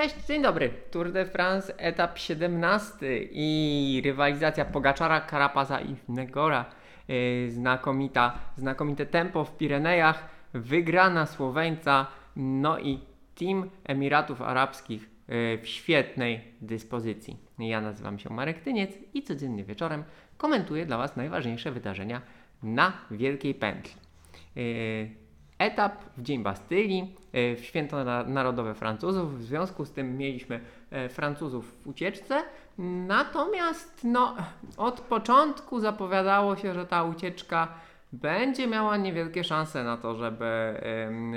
Cześć, dzień dobry. Tour de France, etap 17 i rywalizacja Pogaczara, Karapaza i Negora. Yy, znakomita, znakomite tempo w Pirenejach, wygrana Słoweńca, no i Team Emiratów Arabskich yy, w świetnej dyspozycji. Ja nazywam się Marek Tyniec i codziennie wieczorem komentuję dla Was najważniejsze wydarzenia na Wielkiej Pętli. Etap w Dzień Bastylii, e, w Święto Narodowe Francuzów. W związku z tym mieliśmy e, Francuzów w ucieczce. Natomiast no, od początku zapowiadało się, że ta ucieczka będzie miała niewielkie szanse na to, żeby,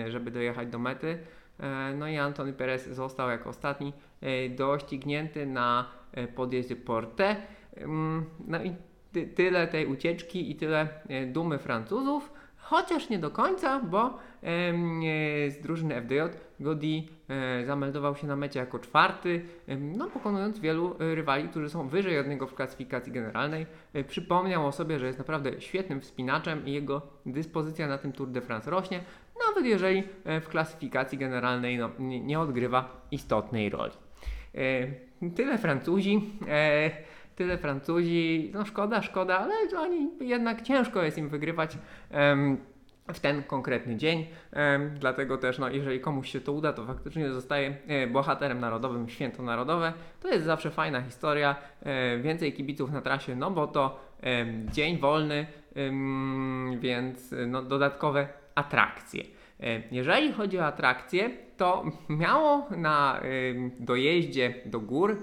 żeby dojechać do mety. E, no i Antony Perez został jako ostatni doścignięty na podjeździe Porte. No i tyle tej ucieczki i tyle dumy Francuzów. Chociaż nie do końca, bo e, z drużyny FDJ Godi e, zameldował się na mecie jako czwarty, no, pokonując wielu e, rywali, którzy są wyżej od niego w klasyfikacji generalnej. Przypomniał o sobie, że jest naprawdę świetnym wspinaczem i jego dyspozycja na tym Tour de France rośnie, nawet jeżeli w klasyfikacji generalnej no, nie, nie odgrywa istotnej roli. Tyle Francuzi tyle Francuzi, no szkoda, szkoda, ale oni jednak ciężko jest im wygrywać. W ten konkretny dzień. dlatego też, no, jeżeli komuś się to uda, to faktycznie zostaje e, bohaterem narodowym, święto narodowe. To jest zawsze fajna historia. E, więcej kibiców na trasie, no bo to dzień wolny, więc no, dodatkowe atrakcje. E, jeżeli chodzi o atrakcje, to miało na dojeździe do gór,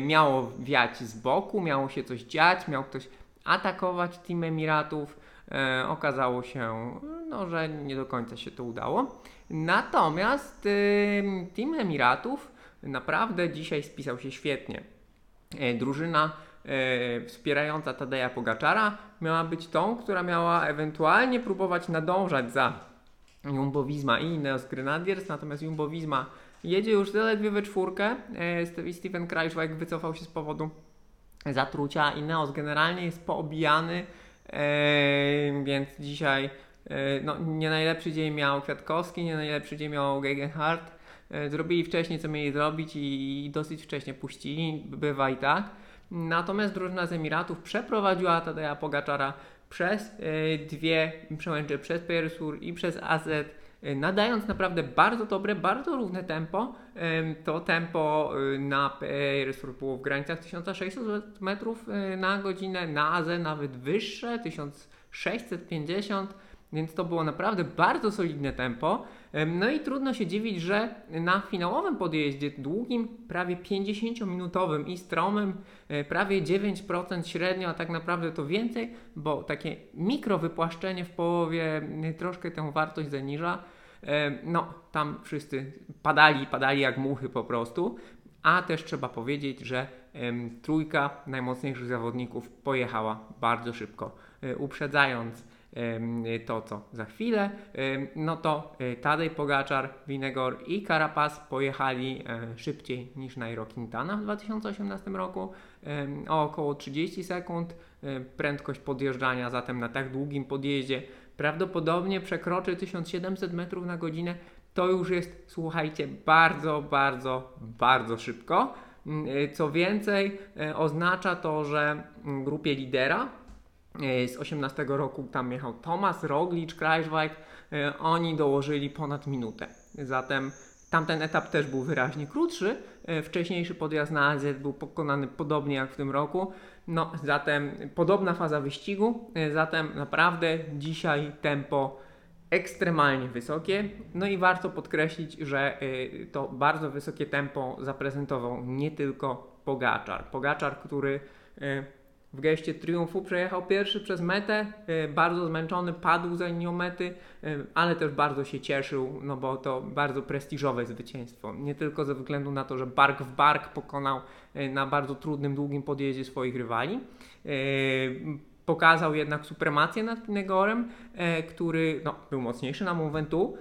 miało wiać z boku, miało się coś dziać, miał ktoś atakować Team Emiratów. E, okazało się, no, że nie do końca się to udało. Natomiast y, Team Emiratów naprawdę dzisiaj spisał się świetnie. E, drużyna e, wspierająca Tadeja Pogaczara miała być tą, która miała ewentualnie próbować nadążać za Jumbo Visma i Ineos Grenadiers, natomiast Jumbo Visma jedzie już zaledwie we czwórkę. E, Steven Krajszwajk wycofał się z powodu zatrucia. Ineos generalnie jest poobijany, e, więc dzisiaj e, no, nie najlepszy dzień miał Kwiatkowski, nie najlepszy dzień miał Gegenhardt. Zrobili wcześniej, co mieli zrobić i dosyć wcześnie puścili, bywa i tak. Natomiast drużyna z Emiratów przeprowadziła Tadeja Pogaczara przez dwie przełęcze, przez Persur i przez AZ nadając naprawdę bardzo dobre, bardzo równe tempo. To tempo e, na PRS było w granicach 1600 metrów e, na godzinę, na AZ nawet wyższe, 1650 więc to było naprawdę bardzo solidne tempo. No i trudno się dziwić, że na finałowym podjeździe długim, prawie 50-minutowym i stromym, e, prawie 9% średnio, a tak naprawdę to więcej, bo takie mikro wypłaszczenie w połowie troszkę tę wartość zaniża. No, tam wszyscy padali, padali jak muchy po prostu. A też trzeba powiedzieć, że trójka najmocniejszych zawodników pojechała bardzo szybko, e, uprzedzając to, co za chwilę, no to e, Tadej Pogaczar, Winegor i Carapaz pojechali e, szybciej niż Nairo Quintana w 2018 roku, o około 30 sekund. E, prędkość podjeżdżania zatem na tak długim podjeździe prawdopodobnie przekroczy 1700 metrów na godzinę. To już jest, słuchajcie, bardzo, bardzo, bardzo szybko. Mm, co więcej, oznacza to, że w grupie lidera E, z 18 roku tam jechał Tomas, Roglic, Kreiswijk, e, oni dołożyli ponad minutę. Zatem tamten etap też był wyraźnie krótszy. E, wcześniejszy podjazd na AZ był pokonany podobnie jak w tym roku. No, zatem podobna faza wyścigu. Zatem naprawdę dzisiaj tempo ekstremalnie wysokie. No i warto podkreślić, że to bardzo wysokie tempo zaprezentował nie tylko Pogaczar. Pogaczar, który w geście triumfu przejechał pierwszy przez metę, e, bardzo zmęczony, padł za linią mety, e, ale też bardzo się cieszył, no bo to bardzo prestiżowe zwycięstwo. Nie tylko ze względu na to, że bark w bark pokonał e, na bardzo trudnym, długim podjeździe swoich rywali. Pokazał jednak supremację nad Pinegorem, który no, był mocniejszy na Mont Ventoux,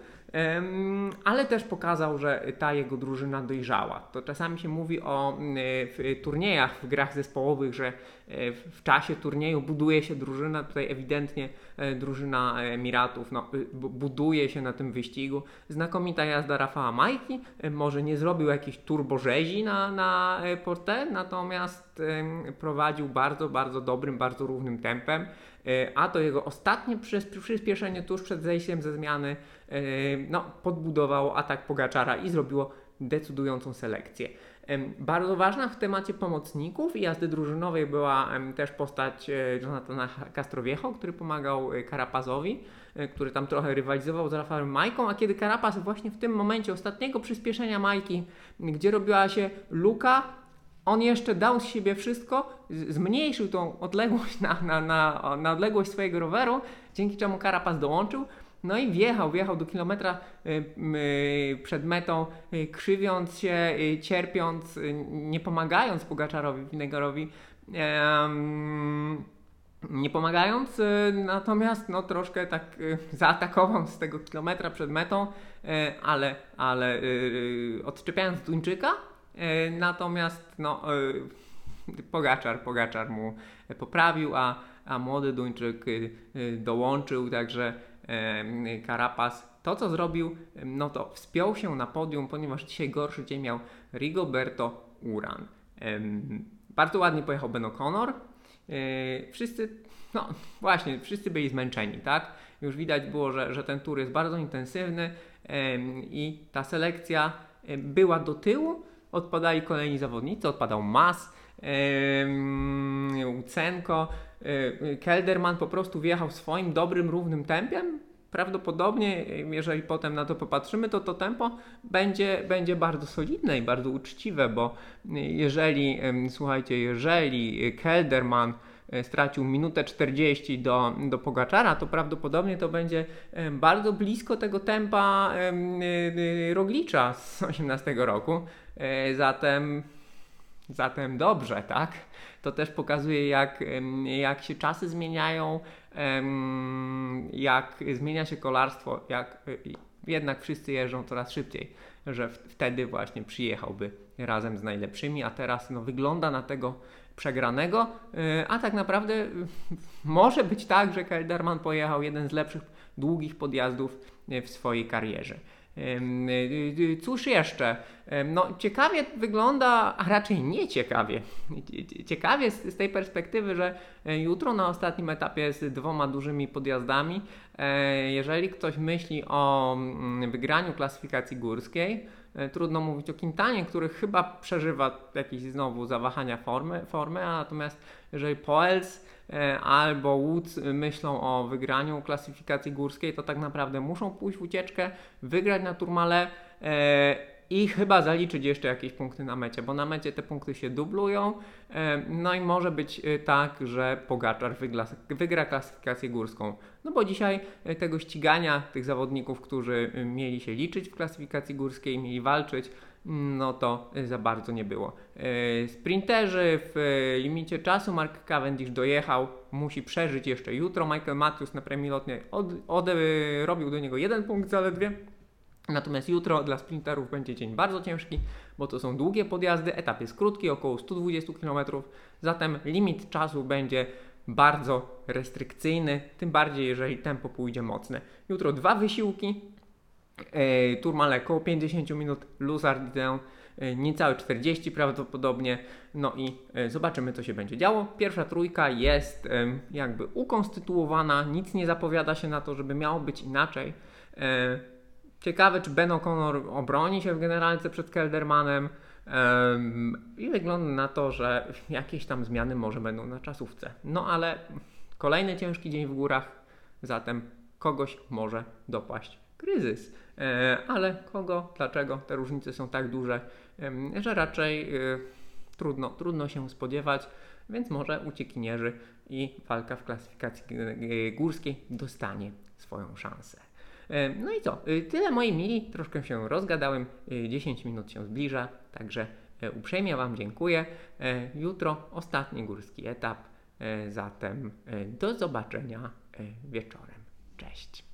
ale też pokazał, że ta jego drużyna dojrzała. To czasami się mówi o w turniejach, w grach zespołowych, że w czasie turnieju buduje się drużyna. Tutaj ewidentnie drużyna Emiratów no, buduje się na tym wyścigu. Znakomita jazda Rafała Majki. Może nie zrobił jakiejś turborzezi na, na portę, natomiast prowadził bardzo, bardzo dobrym, bardzo równym tempem. A to jego ostatnie przyspieszenie tuż przed zejściem ze zmiany no, podbudowało atak Pogaczara i zrobiło decydującą selekcję. Bardzo ważna w temacie pomocników i jazdy drużynowej była też postać e, Jonathana Castroviejo, który pomagał e, Karapazowi, e, który tam trochę rywalizował z Rafałem Majką, a kiedy Karapaz właśnie w tym momencie ostatniego przyspieszenia Majki, gdzie robiła się luka, on jeszcze dał z siebie wszystko, zmniejszył tą odległość na, na, na, na odległość swojego roweru, dzięki czemu Karapaz dołączył. No i wjechał, wjechał do kilometra y, przed metą, y, krzywiąc się, y, cierpiąc, nie pomagając Pogaczarowi, Winegorowi. Nie pomagając, natomiast no, troszkę tak zaatakował z tego kilometra przed metą, ale, ale odczepiając Duńczyka, natomiast no, Pogaczar, Pogaczar mu poprawił, a, a młody Duńczyk dołączył, także Carapaz to, co zrobił, no to wspiął się na podium, ponieważ dzisiaj gorszy dzień miał Rigoberto Uran. Bardzo ładnie pojechał Ben O'Connor. E, wszyscy, no właśnie, wszyscy byli zmęczeni, tak? Już widać było, że, że ten tur jest bardzo intensywny i ta selekcja była do tyłu. Odpadali kolejni zawodnicy, odpadał Mas, Łucenko, Y, Kelderman po prostu wjechał swoim dobrym, równym tempem. Prawdopodobnie, jeżeli potem na to popatrzymy, to to tempo będzie, będzie bardzo solidne i bardzo uczciwe, bo jeżeli, słuchajcie, jeżeli Kelderman stracił minutę 40 do, do Pogaczara, to prawdopodobnie to będzie bardzo blisko tego tempa y, Roglicza z 18 roku. E, zatem, zatem dobrze, tak? to też pokazuje, jak, jak się czasy zmieniają, jak zmienia się kolarstwo, jak jednak wszyscy jeżdżą coraz szybciej, że wtedy właśnie przyjechałby razem z najlepszymi, a teraz no, wygląda na tego przegranego, y, a tak naprawdę y, może być tak, że Kelderman pojechał jeden z lepszych długich podjazdów w swojej karierze. Y, y, cóż jeszcze? No, ciekawie wygląda, a raczej nie ciekawie. Ciekawie z, z tej perspektywy, że jutro na ostatnim etapie z dwoma dużymi podjazdami, jeżeli ktoś myśli o mm, wygraniu klasyfikacji górskiej, trudno mówić o Quintanie, który chyba przeżywa jakieś znowu zawahania formy, formy a natomiast jeżeli Poels E, albo Woods myślą o wygraniu klasyfikacji górskiej, to tak naprawdę muszą pójść w ucieczkę, wygrać na Turmale e, i chyba zaliczyć jeszcze jakieś punkty na mecie, bo na mecie te punkty się dublują. E, no i może być tak, że Pogaczar wygra, wygra klasyfikację górską. No bo dzisiaj tego ścigania tych zawodników, którzy mieli się liczyć w klasyfikacji górskiej, mieli walczyć, no to za bardzo nie było. E, sprinterzy w limicie czasu Mark Cavendish dojechał, musi przeżyć jeszcze jutro. Michael Matthews na premii lotnej od, od, robił do niego jeden punkt zaledwie. Natomiast jutro dla sprinterów będzie dzień bardzo ciężki, bo to są długie podjazdy, etap jest krótki, około 120 km, zatem limit czasu będzie bardzo restrykcyjny, tym bardziej jeżeli tempo pójdzie mocne. Jutro dwa wysiłki, e, Tourmalet około 50 minut, Luzardin e, niecałe 40 prawdopodobnie, no i e, zobaczymy co się będzie działo. Pierwsza trójka jest e, jakby ukonstytuowana, nic nie zapowiada się na to, żeby miało być inaczej. Ciekawe czy Ben O'Connor obroni się w generalce przed Keldermanem, i wygląda na to, że jakieś tam zmiany może będą na czasówce. No ale kolejny ciężki dzień w górach, zatem kogoś może dopaść kryzys. E, ale kogo, dlaczego te różnice są tak duże, że raczej e, trudno, trudno się spodziewać, więc może uciekinierzy i walka w klasyfikacji górskiej dostanie swoją szansę. E, no i co? Tyle moi mili, troszkę się rozgadałem, 10 minut się zbliża, także uprzejmie Wam dziękuję. Jutro ostatni górski etap, zatem do zobaczenia wieczorem. Cześć.